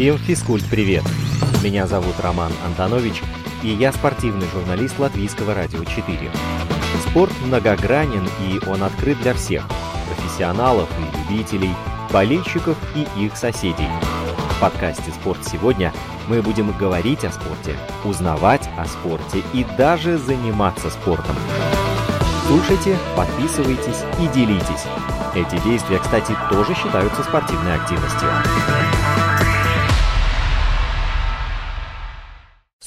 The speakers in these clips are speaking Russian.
Всем физкульт-привет! Меня зовут Роман Антонович, и я спортивный журналист Латвийского радио 4. Спорт многогранен, и он открыт для всех – профессионалов и любителей, болельщиков и их соседей. В подкасте «Спорт сегодня» мы будем говорить о спорте, узнавать о спорте и даже заниматься спортом. Слушайте, подписывайтесь и делитесь. Эти действия, кстати, тоже считаются спортивной активностью.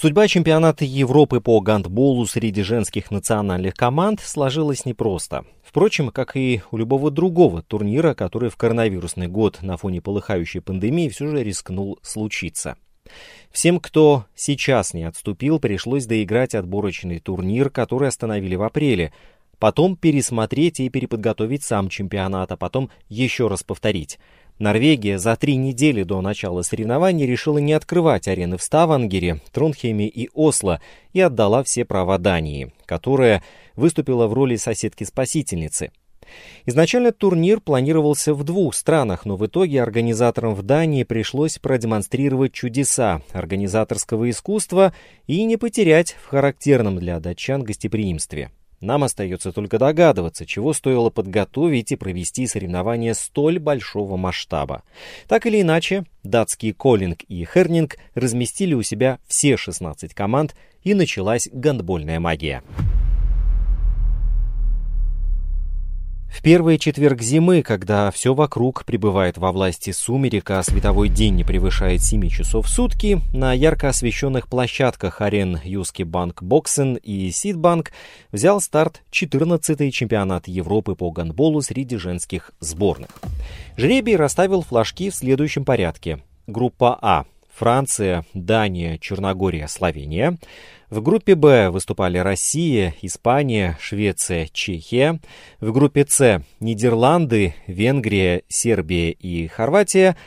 Судьба чемпионата Европы по гандболу среди женских национальных команд сложилась непросто. Впрочем, как и у любого другого турнира, который в коронавирусный год на фоне полыхающей пандемии все же рискнул случиться. Всем, кто сейчас не отступил, пришлось доиграть отборочный турнир, который остановили в апреле, потом пересмотреть и переподготовить сам чемпионат, а потом еще раз повторить – Норвегия за три недели до начала соревнований решила не открывать арены в Ставангере, Тронхейме и Осло и отдала все права Дании, которая выступила в роли соседки-спасительницы. Изначально турнир планировался в двух странах, но в итоге организаторам в Дании пришлось продемонстрировать чудеса организаторского искусства и не потерять в характерном для датчан гостеприимстве. Нам остается только догадываться, чего стоило подготовить и провести соревнования столь большого масштаба. Так или иначе, датские Коллинг и Хернинг разместили у себя все 16 команд, и началась гандбольная магия. В первый четверг зимы, когда все вокруг пребывает во власти сумерек, а световой день не превышает 7 часов в сутки, на ярко освещенных площадках арен Юски Банк Боксен и Сидбанк взял старт 14-й чемпионат Европы по гандболу среди женских сборных. Жребий расставил флажки в следующем порядке. Группа А Франция, Дания, Черногория, Словения. В группе Б выступали Россия, Испания, Швеция, Чехия. В группе С Нидерланды, Венгрия, Сербия и Хорватия.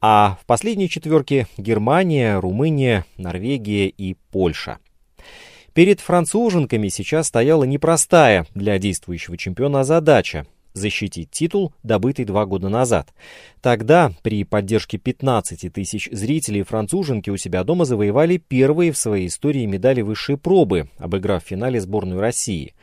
А в последней четверке Германия, Румыния, Норвегия и Польша. Перед француженками сейчас стояла непростая для действующего чемпиона задача защитить титул, добытый два года назад. Тогда, при поддержке 15 тысяч зрителей, француженки у себя дома завоевали первые в своей истории медали высшей пробы, обыграв в финале сборную России.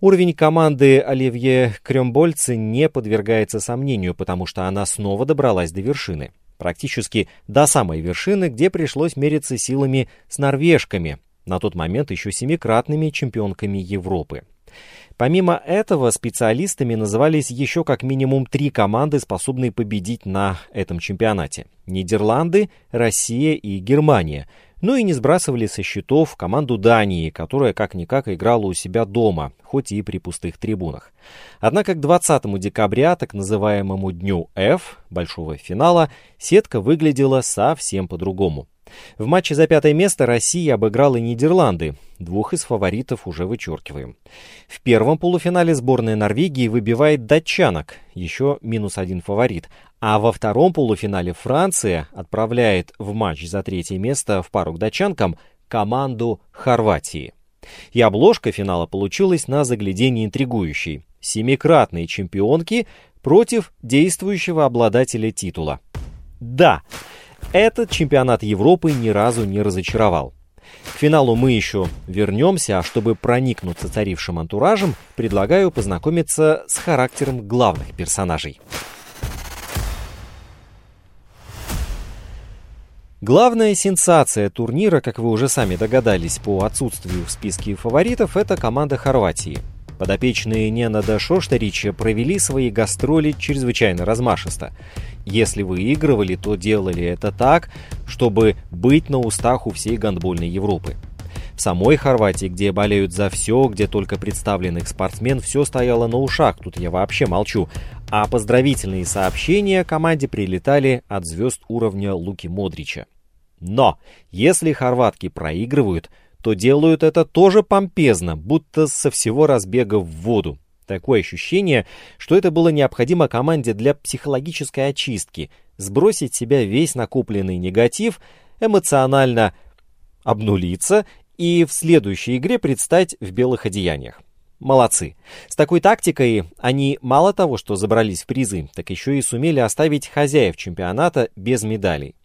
Уровень команды Оливье Крембольцы не подвергается сомнению, потому что она снова добралась до вершины. Практически до самой вершины, где пришлось мериться силами с норвежками, на тот момент еще семикратными чемпионками Европы. Помимо этого, специалистами назывались еще как минимум три команды, способные победить на этом чемпионате. Нидерланды, Россия и Германия. Ну и не сбрасывали со счетов команду Дании, которая как-никак играла у себя дома, хоть и при пустых трибунах. Однако к 20 декабря, так называемому дню F, большого финала, сетка выглядела совсем по-другому. В матче за пятое место Россия обыграла Нидерланды. Двух из фаворитов уже вычеркиваем. В первом полуфинале сборная Норвегии выбивает датчанок, еще минус один фаворит. А во втором полуфинале Франция отправляет в матч за третье место в пару к датчанкам команду Хорватии. И обложка финала получилась на заглядение интригующей. Семикратные чемпионки против действующего обладателя титула. Да, этот чемпионат Европы ни разу не разочаровал. К финалу мы еще вернемся, а чтобы проникнуться царившим антуражем, предлагаю познакомиться с характером главных персонажей. Главная сенсация турнира, как вы уже сами догадались по отсутствию в списке фаворитов, это команда Хорватии – Подопечные Ненада Шоштарича провели свои гастроли чрезвычайно размашисто. Если выигрывали, то делали это так, чтобы быть на устах у всей гандбольной Европы. В самой Хорватии, где болеют за все, где только представленных спортсмен, все стояло на ушах, тут я вообще молчу. А поздравительные сообщения команде прилетали от звезд уровня Луки Модрича. Но если хорватки проигрывают, то делают это тоже помпезно, будто со всего разбега в воду. Такое ощущение, что это было необходимо команде для психологической очистки, сбросить себя весь накопленный негатив, эмоционально обнулиться и в следующей игре предстать в белых одеяниях. Молодцы. С такой тактикой они мало того, что забрались в призы, так еще и сумели оставить хозяев чемпионата без медалей.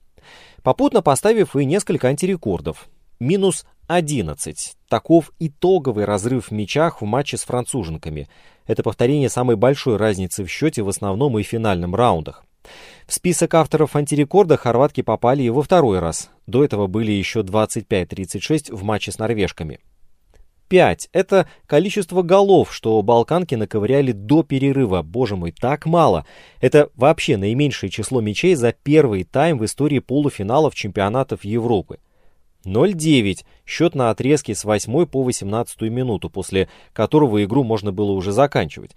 попутно поставив и несколько антирекордов. Минус 11. Таков итоговый разрыв в мячах в матче с француженками. Это повторение самой большой разницы в счете в основном и финальном раундах. В список авторов антирекорда хорватки попали и во второй раз. До этого были еще 25-36 в матче с норвежками. 5. Это количество голов, что балканки наковыряли до перерыва. Боже мой, так мало. Это вообще наименьшее число мячей за первый тайм в истории полуфиналов чемпионатов Европы. 0-9. Счет на отрезке с 8 по 18 минуту, после которого игру можно было уже заканчивать.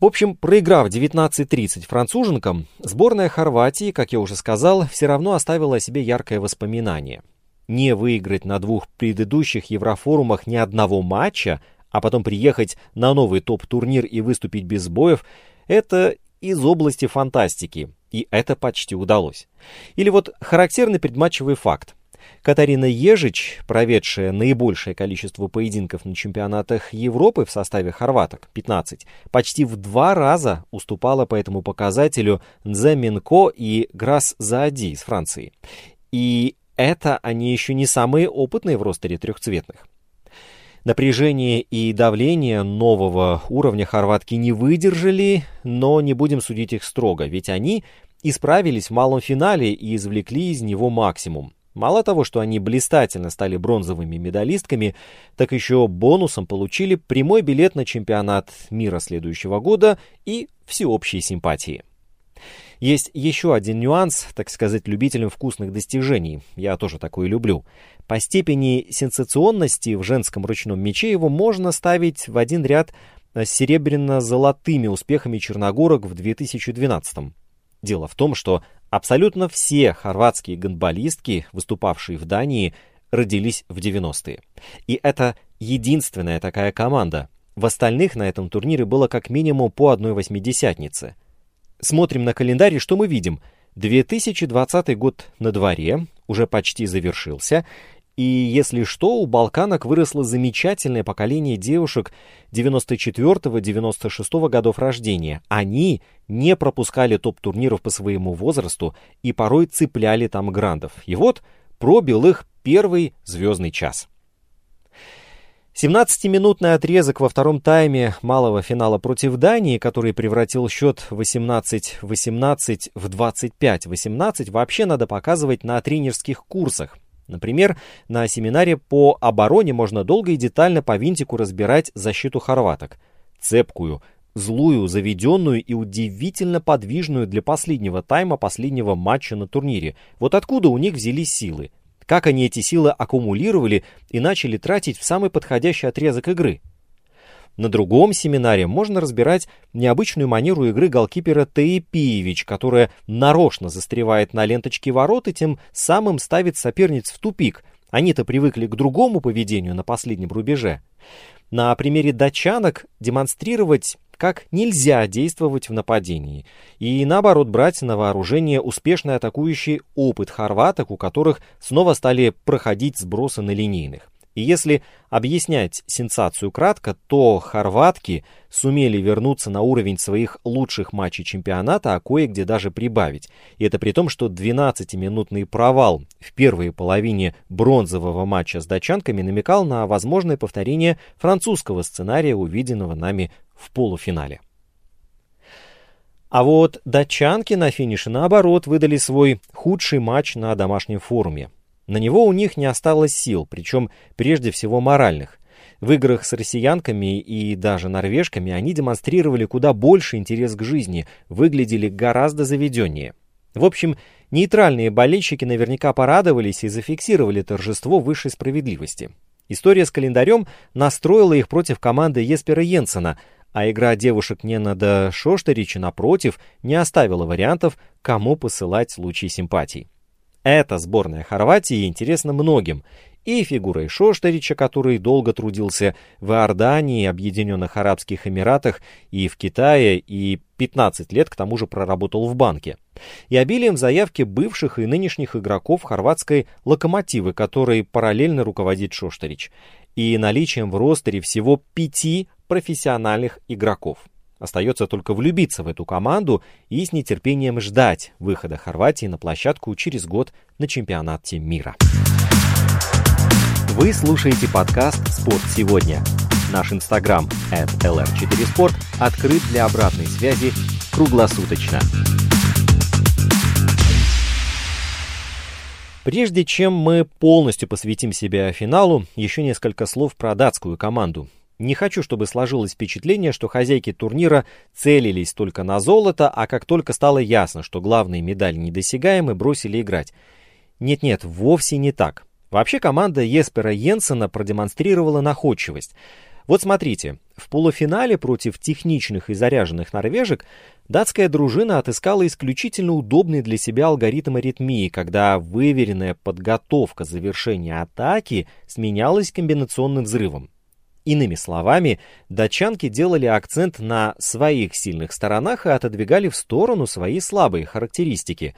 В общем, проиграв 19-30 француженкам, сборная Хорватии, как я уже сказал, все равно оставила о себе яркое воспоминание. Не выиграть на двух предыдущих Еврофорумах ни одного матча, а потом приехать на новый топ-турнир и выступить без боев, это из области фантастики, и это почти удалось. Или вот характерный предматчевый факт. Катарина Ежич, проведшая наибольшее количество поединков на чемпионатах Европы в составе хорваток, 15, почти в два раза уступала по этому показателю Нзе Минко и Грас Заади из Франции. И это они еще не самые опытные в ростере трехцветных. Напряжение и давление нового уровня хорватки не выдержали, но не будем судить их строго, ведь они исправились в малом финале и извлекли из него максимум. Мало того, что они блистательно стали бронзовыми медалистками, так еще бонусом получили прямой билет на чемпионат мира следующего года и всеобщие симпатии. Есть еще один нюанс, так сказать, любителям вкусных достижений. Я тоже такое люблю. По степени сенсационности в женском ручном мече его можно ставить в один ряд с серебряно-золотыми успехами черногорок в 2012 -м. Дело в том, что абсолютно все хорватские гандболистки, выступавшие в Дании, родились в 90-е. И это единственная такая команда. В остальных на этом турнире было как минимум по одной восьмидесятнице. Смотрим на календарь, что мы видим? 2020 год на дворе, уже почти завершился, и если что, у балканок выросло замечательное поколение девушек 94-96 годов рождения. Они не пропускали топ-турниров по своему возрасту и порой цепляли там грандов. И вот пробил их первый звездный час. 17-минутный отрезок во втором тайме малого финала против Дании, который превратил счет 18-18 в 25-18, вообще надо показывать на тренерских курсах. Например, на семинаре по обороне можно долго и детально по винтику разбирать защиту хорваток. Цепкую, злую, заведенную и удивительно подвижную для последнего тайма последнего матча на турнире. Вот откуда у них взялись силы? Как они эти силы аккумулировали и начали тратить в самый подходящий отрезок игры? На другом семинаре можно разбирать необычную манеру игры голкипера Таипиевич, которая нарочно застревает на ленточке ворот и тем самым ставит соперниц в тупик. Они-то привыкли к другому поведению на последнем рубеже. На примере датчанок демонстрировать как нельзя действовать в нападении, и наоборот брать на вооружение успешный атакующий опыт хорваток, у которых снова стали проходить сбросы на линейных. И если объяснять сенсацию кратко, то хорватки сумели вернуться на уровень своих лучших матчей чемпионата, а кое-где даже прибавить. И это при том, что 12-минутный провал в первой половине бронзового матча с датчанками намекал на возможное повторение французского сценария, увиденного нами в полуфинале. А вот датчанки на финише, наоборот, выдали свой худший матч на домашнем форуме. На него у них не осталось сил, причем прежде всего моральных. В играх с россиянками и даже норвежками они демонстрировали куда больше интерес к жизни, выглядели гораздо заведеннее. В общем, нейтральные болельщики наверняка порадовались и зафиксировали торжество высшей справедливости. История с календарем настроила их против команды Еспера Йенсена, а игра девушек Ненада Шоштерича, напротив, не оставила вариантов, кому посылать лучи симпатий. Эта сборная Хорватии интересна многим. И фигурой Шоштарича, который долго трудился в Иордании, Объединенных Арабских Эмиратах и в Китае, и 15 лет к тому же проработал в банке. И обилием заявки бывших и нынешних игроков хорватской «Локомотивы», которой параллельно руководит Шоштарич. И наличием в ростере всего пяти профессиональных игроков. Остается только влюбиться в эту команду и с нетерпением ждать выхода Хорватии на площадку через год на чемпионате мира. Вы слушаете подкаст «Спорт сегодня». Наш инстаграм at lr4sport открыт для обратной связи круглосуточно. Прежде чем мы полностью посвятим себя финалу, еще несколько слов про датскую команду. Не хочу, чтобы сложилось впечатление, что хозяйки турнира целились только на золото, а как только стало ясно, что главные медали недосягаемы, бросили играть. Нет-нет, вовсе не так. Вообще команда Еспера Йенсена продемонстрировала находчивость. Вот смотрите, в полуфинале против техничных и заряженных норвежек датская дружина отыскала исключительно удобный для себя алгоритм аритмии, когда выверенная подготовка завершения атаки сменялась комбинационным взрывом. Иными словами, датчанки делали акцент на своих сильных сторонах и отодвигали в сторону свои слабые характеристики.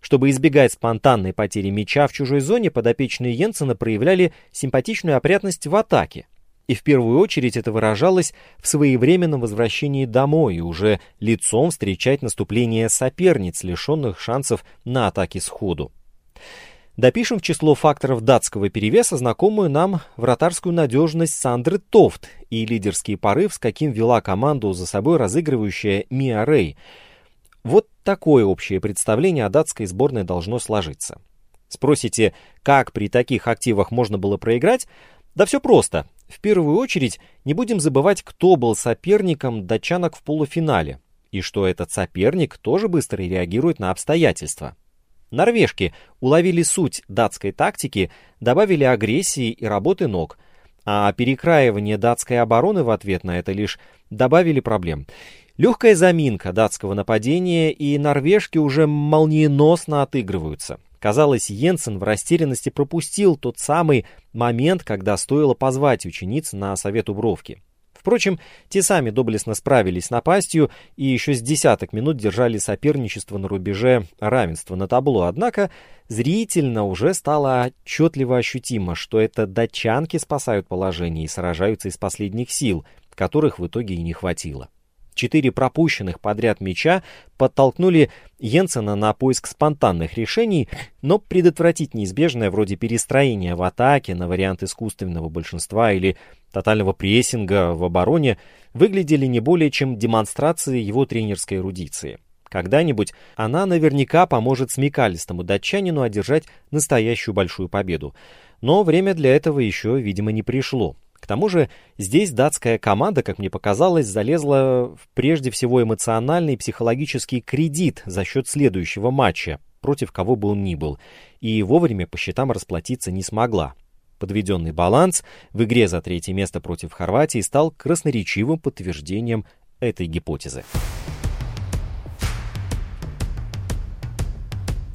Чтобы избегать спонтанной потери мяча в чужой зоне, подопечные Йенсена проявляли симпатичную опрятность в атаке. И в первую очередь это выражалось в своевременном возвращении домой и уже лицом встречать наступление соперниц, лишенных шансов на атаки сходу. Допишем в число факторов датского перевеса знакомую нам вратарскую надежность Сандры Тофт и лидерский порыв, с каким вела команду за собой разыгрывающая Миа Рей. Вот такое общее представление о датской сборной должно сложиться. Спросите, как при таких активах можно было проиграть? Да все просто. В первую очередь, не будем забывать, кто был соперником датчанок в полуфинале, и что этот соперник тоже быстро реагирует на обстоятельства. Норвежки уловили суть датской тактики, добавили агрессии и работы ног, а перекраивание датской обороны в ответ на это лишь добавили проблем. Легкая заминка датского нападения, и норвежки уже молниеносно отыгрываются. Казалось, Йенсен в растерянности пропустил тот самый момент, когда стоило позвать учениц на совет у Бровки. Впрочем, те сами доблестно справились с напастью и еще с десяток минут держали соперничество на рубеже равенства на табло. Однако зрительно уже стало отчетливо ощутимо, что это датчанки спасают положение и сражаются из последних сил, которых в итоге и не хватило. Четыре пропущенных подряд мяча подтолкнули Йенсена на поиск спонтанных решений, но предотвратить неизбежное вроде перестроения в атаке на вариант искусственного большинства или тотального прессинга в обороне выглядели не более чем демонстрацией его тренерской эрудиции. Когда-нибудь она наверняка поможет смекалистому датчанину одержать настоящую большую победу. Но время для этого еще, видимо, не пришло. К тому же здесь датская команда, как мне показалось, залезла в прежде всего эмоциональный и психологический кредит за счет следующего матча, против кого бы он ни был, и вовремя по счетам расплатиться не смогла. Подведенный баланс в игре за третье место против Хорватии стал красноречивым подтверждением этой гипотезы.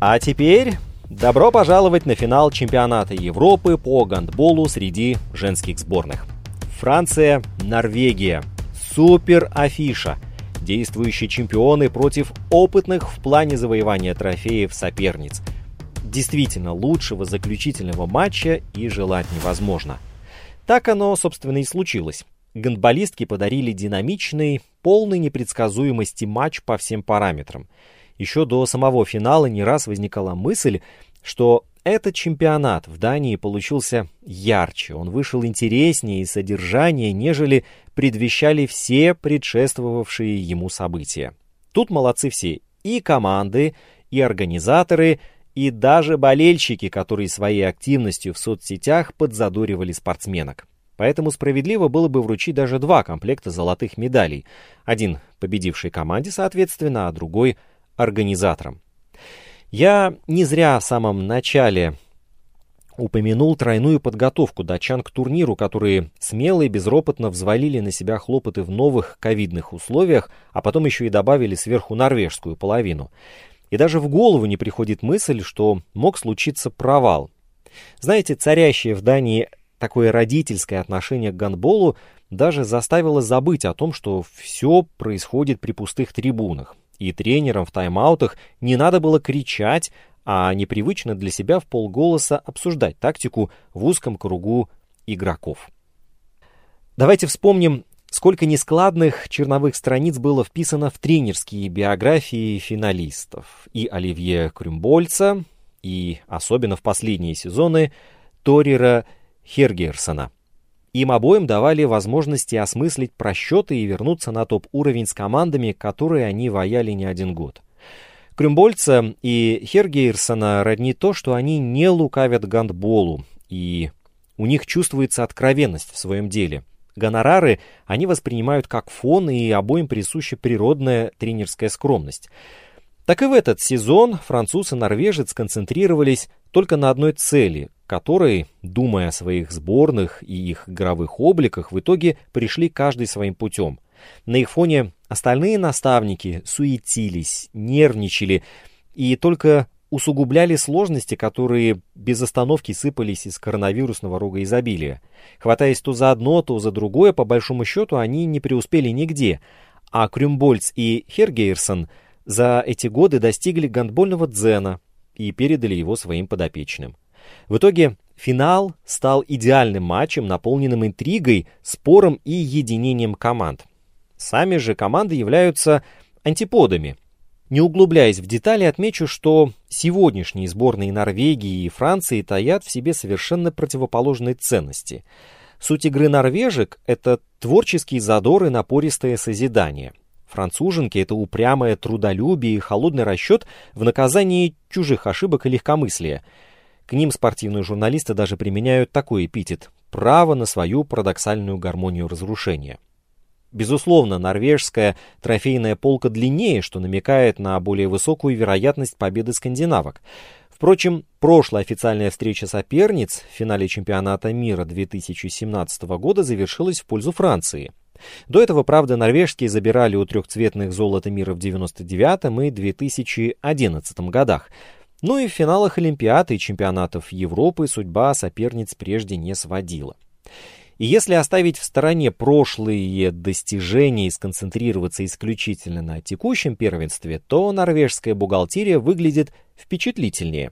А теперь Добро пожаловать на финал чемпионата Европы по гандболу среди женских сборных. Франция, Норвегия. Супер афиша. Действующие чемпионы против опытных в плане завоевания трофеев соперниц. Действительно, лучшего заключительного матча и желать невозможно. Так оно, собственно, и случилось. Гандболистки подарили динамичный, полный непредсказуемости матч по всем параметрам – еще до самого финала не раз возникала мысль, что этот чемпионат в Дании получился ярче, он вышел интереснее и содержаннее, нежели предвещали все предшествовавшие ему события. Тут молодцы все, и команды, и организаторы, и даже болельщики, которые своей активностью в соцсетях подзадоривали спортсменок. Поэтому справедливо было бы вручить даже два комплекта золотых медалей. Один победившей команде, соответственно, а другой организатором. Я не зря в самом начале упомянул тройную подготовку датчан к турниру, которые смело и безропотно взвалили на себя хлопоты в новых ковидных условиях, а потом еще и добавили сверху норвежскую половину. И даже в голову не приходит мысль, что мог случиться провал. Знаете, царящее в Дании такое родительское отношение к гандболу даже заставило забыть о том, что все происходит при пустых трибунах. И тренерам в тайм-аутах не надо было кричать, а непривычно для себя в полголоса обсуждать тактику в узком кругу игроков. Давайте вспомним, Сколько нескладных черновых страниц было вписано в тренерские биографии финалистов. И Оливье Крюмбольца, и особенно в последние сезоны Торира Хергерсона. Им обоим давали возможности осмыслить просчеты и вернуться на топ-уровень с командами, которые они вояли не один год. Крюмбольца и Хергейрсона родни то, что они не лукавят гандболу, и у них чувствуется откровенность в своем деле. Гонорары они воспринимают как фон, и обоим присуща природная тренерская скромность. Так и в этот сезон француз и норвежец концентрировались только на одной цели, которой, думая о своих сборных и их игровых обликах, в итоге пришли каждый своим путем. На их фоне остальные наставники суетились, нервничали и только усугубляли сложности, которые без остановки сыпались из коронавирусного рога изобилия. Хватаясь то за одно, то за другое, по большому счету они не преуспели нигде, а Крюмбольц и Хергейрсон – за эти годы достигли гандбольного дзена и передали его своим подопечным. В итоге финал стал идеальным матчем, наполненным интригой, спором и единением команд. Сами же команды являются антиподами. Не углубляясь в детали, отмечу, что сегодняшние сборные Норвегии и Франции таят в себе совершенно противоположные ценности. Суть игры норвежек – это творческий задор и напористое созидание – Француженки — это упрямое трудолюбие и холодный расчет в наказании чужих ошибок и легкомыслия. К ним спортивные журналисты даже применяют такой эпитет — право на свою парадоксальную гармонию разрушения. Безусловно, норвежская трофейная полка длиннее, что намекает на более высокую вероятность победы скандинавок. Впрочем, прошлая официальная встреча соперниц в финале чемпионата мира 2017 года завершилась в пользу Франции — до этого, правда, норвежские забирали у трехцветных золото мира в 99 и 2011 годах. Ну и в финалах Олимпиады и чемпионатов Европы судьба соперниц прежде не сводила. И если оставить в стороне прошлые достижения и сконцентрироваться исключительно на текущем первенстве, то норвежская бухгалтерия выглядит впечатлительнее.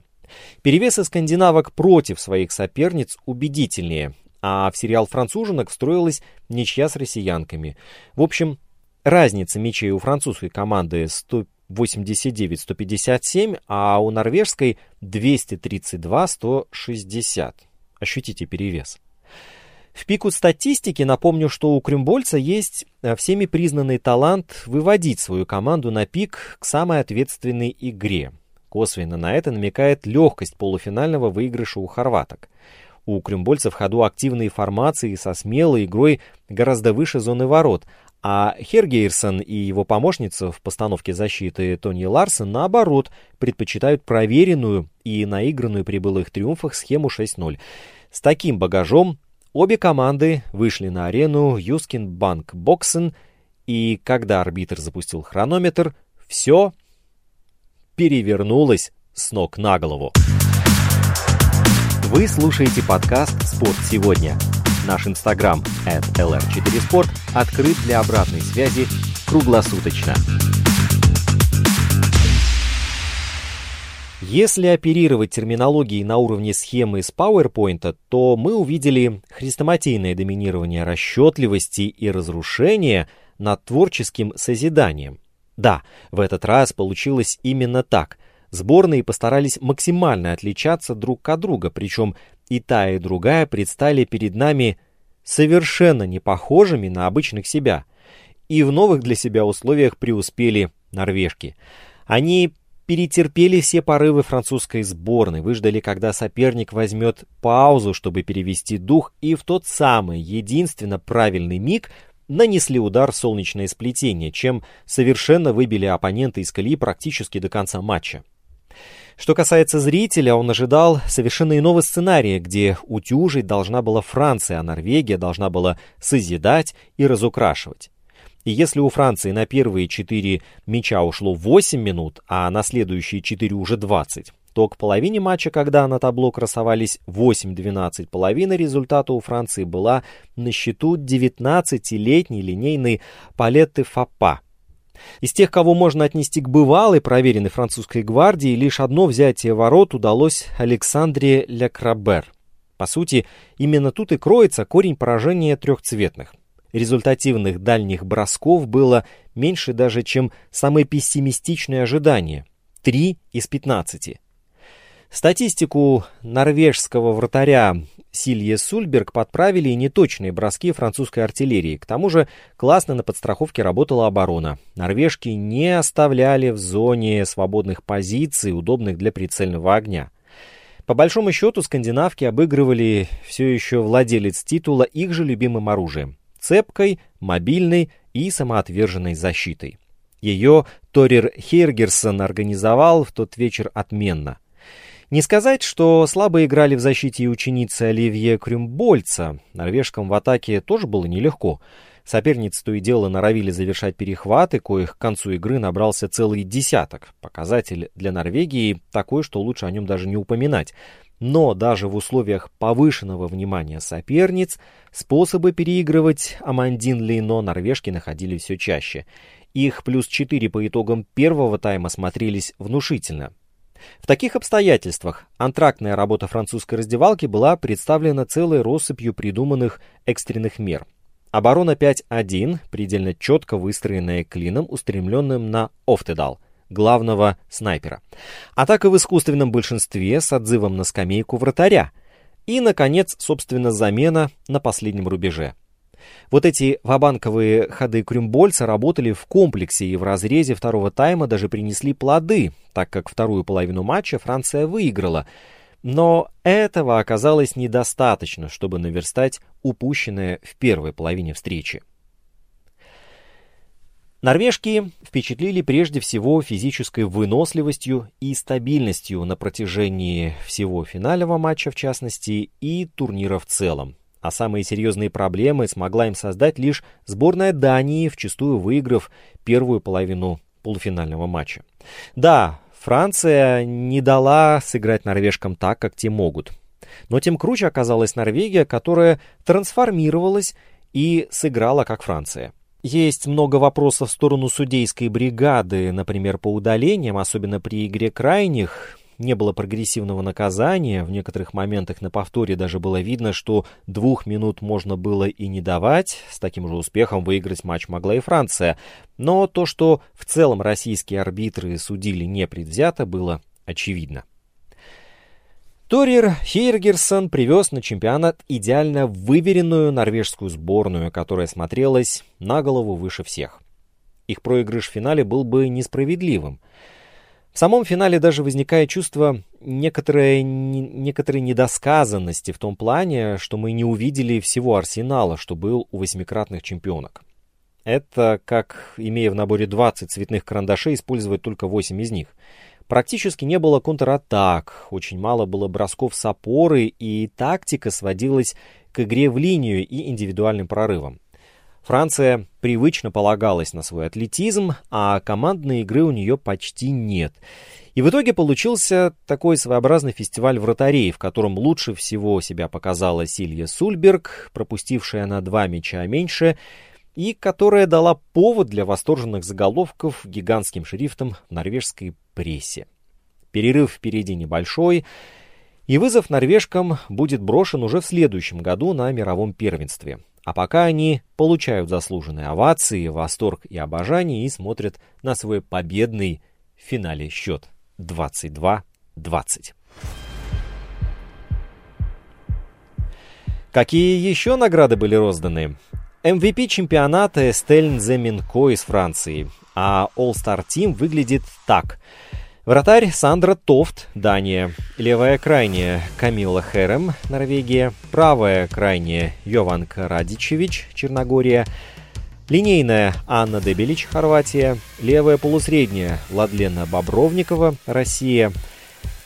Перевесы скандинавок против своих соперниц убедительнее а в сериал «Француженок» встроилась ничья с россиянками. В общем, разница мячей у французской команды 189-157, а у норвежской 232-160. Ощутите перевес. В пику статистики напомню, что у Крюмбольца есть э, всеми признанный талант выводить свою команду на пик к самой ответственной игре. Косвенно на это намекает легкость полуфинального выигрыша у хорваток. У крюмбольцев в ходу активные формации со смелой игрой гораздо выше зоны ворот, а Хергейрсон и его помощница в постановке защиты Тони Ларсен, наоборот, предпочитают проверенную и наигранную при былых триумфах схему 6-0. С таким багажом обе команды вышли на арену Юскин Банк Боксен, и когда арбитр запустил хронометр, все перевернулось с ног на голову. Вы слушаете подкаст «Спорт сегодня». Наш инстаграм at lr4sport открыт для обратной связи круглосуточно. Если оперировать терминологией на уровне схемы с PowerPoint, то мы увидели хрестоматийное доминирование расчетливости и разрушения над творческим созиданием. Да, в этот раз получилось именно так – Сборные постарались максимально отличаться друг от друга, причем и та, и другая предстали перед нами совершенно не похожими на обычных себя. И в новых для себя условиях преуспели норвежки. Они перетерпели все порывы французской сборной, выждали, когда соперник возьмет паузу, чтобы перевести дух, и в тот самый единственно правильный миг нанесли удар солнечное сплетение, чем совершенно выбили оппонента из колеи практически до конца матча. Что касается зрителя, он ожидал совершенно иного сценария, где утюжить должна была Франция, а Норвегия должна была созидать и разукрашивать. И если у Франции на первые четыре мяча ушло 8 минут, а на следующие 4 уже 20, то к половине матча, когда на табло красовались 8-12 половины, результата у Франции была на счету 19-летний линейный Палетты Фапа – из тех, кого можно отнести к бывалой проверенной французской гвардии, лишь одно взятие ворот удалось Александре Лекрабер. По сути, именно тут и кроется корень поражения трехцветных. результативных дальних бросков было меньше даже, чем самые пессимистичные ожидания – 3 из 15. Статистику норвежского вратаря Силье Сульберг подправили и неточные броски французской артиллерии. К тому же классно на подстраховке работала оборона. Норвежки не оставляли в зоне свободных позиций, удобных для прицельного огня. По большому счету, скандинавки обыгрывали все еще владелец титула их же любимым оружием – цепкой, мобильной и самоотверженной защитой. Ее Торир Хейргерсон организовал в тот вечер отменно – не сказать, что слабо играли в защите и ученицы Оливье Крюмбольца. Норвежкам в атаке тоже было нелегко. Соперницы то и дело норовили завершать перехваты, коих к концу игры набрался целый десяток. Показатель для Норвегии такой, что лучше о нем даже не упоминать. Но даже в условиях повышенного внимания соперниц способы переигрывать Амандин Лейно норвежки находили все чаще. Их плюс 4 по итогам первого тайма смотрелись внушительно. В таких обстоятельствах антрактная работа французской раздевалки была представлена целой россыпью придуманных экстренных мер. Оборона 5-1, предельно четко выстроенная клином, устремленным на Офтедал, главного снайпера. Атака в искусственном большинстве с отзывом на скамейку вратаря. И, наконец, собственно, замена на последнем рубеже. Вот эти вабанковые ходы Крюмбольца работали в комплексе и в разрезе второго тайма даже принесли плоды, так как вторую половину матча Франция выиграла. Но этого оказалось недостаточно, чтобы наверстать упущенное в первой половине встречи. Норвежки впечатлили прежде всего физической выносливостью и стабильностью на протяжении всего финального матча, в частности, и турнира в целом а самые серьезные проблемы смогла им создать лишь сборная Дании, вчастую выиграв первую половину полуфинального матча. Да, Франция не дала сыграть норвежкам так, как те могут. Но тем круче оказалась Норвегия, которая трансформировалась и сыграла как Франция. Есть много вопросов в сторону судейской бригады, например, по удалениям, особенно при игре крайних не было прогрессивного наказания, в некоторых моментах на повторе даже было видно, что двух минут можно было и не давать, с таким же успехом выиграть матч могла и Франция. Но то, что в целом российские арбитры судили непредвзято, было очевидно. Торир Хейргерсон привез на чемпионат идеально выверенную норвежскую сборную, которая смотрелась на голову выше всех. Их проигрыш в финале был бы несправедливым – в самом финале даже возникает чувство некоторой, некоторой недосказанности в том плане, что мы не увидели всего арсенала, что был у восьмикратных чемпионок. Это как, имея в наборе 20 цветных карандашей, использовать только 8 из них. Практически не было контратак, очень мало было бросков с опоры, и тактика сводилась к игре в линию и индивидуальным прорывам. Франция привычно полагалась на свой атлетизм, а командной игры у нее почти нет. И в итоге получился такой своеобразный фестиваль вратарей, в котором лучше всего себя показала Силья Сульберг, пропустившая на два мяча меньше, и которая дала повод для восторженных заголовков гигантским шрифтом в норвежской прессе. Перерыв впереди небольшой, и вызов норвежкам будет брошен уже в следующем году на мировом первенстве. А пока они получают заслуженные овации, восторг и обожание и смотрят на свой победный в финале счет 22-20. Какие еще награды были розданы? MVP чемпионата Эстельн Земинко из Франции, а All-Star Team выглядит так – Вратарь Сандра Тофт, Дания. Левая крайняя Камила Херем, Норвегия. Правая крайняя Йованка Радичевич, Черногория. Линейная Анна Дебелич, Хорватия. Левая полусредняя Владлена Бобровникова, Россия.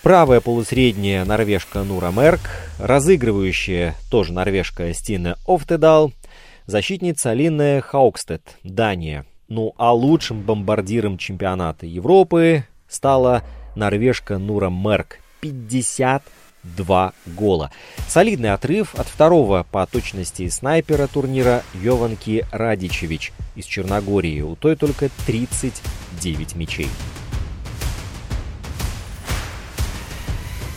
Правая полусредняя норвежка Нура Мерк. Разыгрывающая тоже норвежка Стина Офтедал. Защитница Алина Хаукстед, Дания. Ну а лучшим бомбардиром чемпионата Европы стала норвежка Нура Мерк. 52 гола. Солидный отрыв от второго по точности снайпера турнира Йованки Радичевич из Черногории. У той только 39 мячей.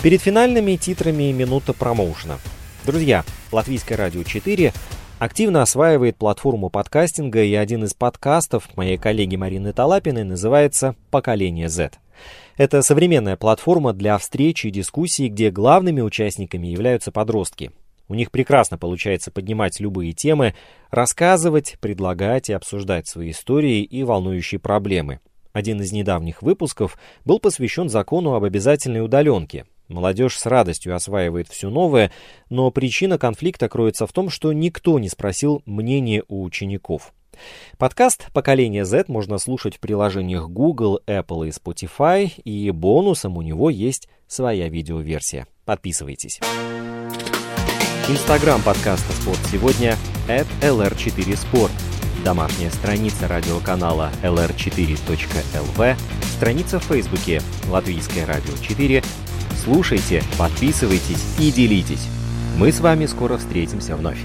Перед финальными титрами минута промоушена. Друзья, Латвийское радио 4 активно осваивает платформу подкастинга, и один из подкастов моей коллеги Марины Талапиной называется «Поколение Z». Это современная платформа для встреч и дискуссий, где главными участниками являются подростки. У них прекрасно получается поднимать любые темы, рассказывать, предлагать и обсуждать свои истории и волнующие проблемы. Один из недавних выпусков был посвящен закону об обязательной удаленке. Молодежь с радостью осваивает все новое, но причина конфликта кроется в том, что никто не спросил мнения у учеников. Подкаст «Поколение Z» можно слушать в приложениях Google, Apple и Spotify, и бонусом у него есть своя видеоверсия. Подписывайтесь. Инстаграм подкаста «Спорт сегодня» at lr4sport. Домашняя страница радиоканала lr4.lv, страница в Фейсбуке «Латвийское радио 4». Слушайте, подписывайтесь и делитесь. Мы с вами скоро встретимся вновь.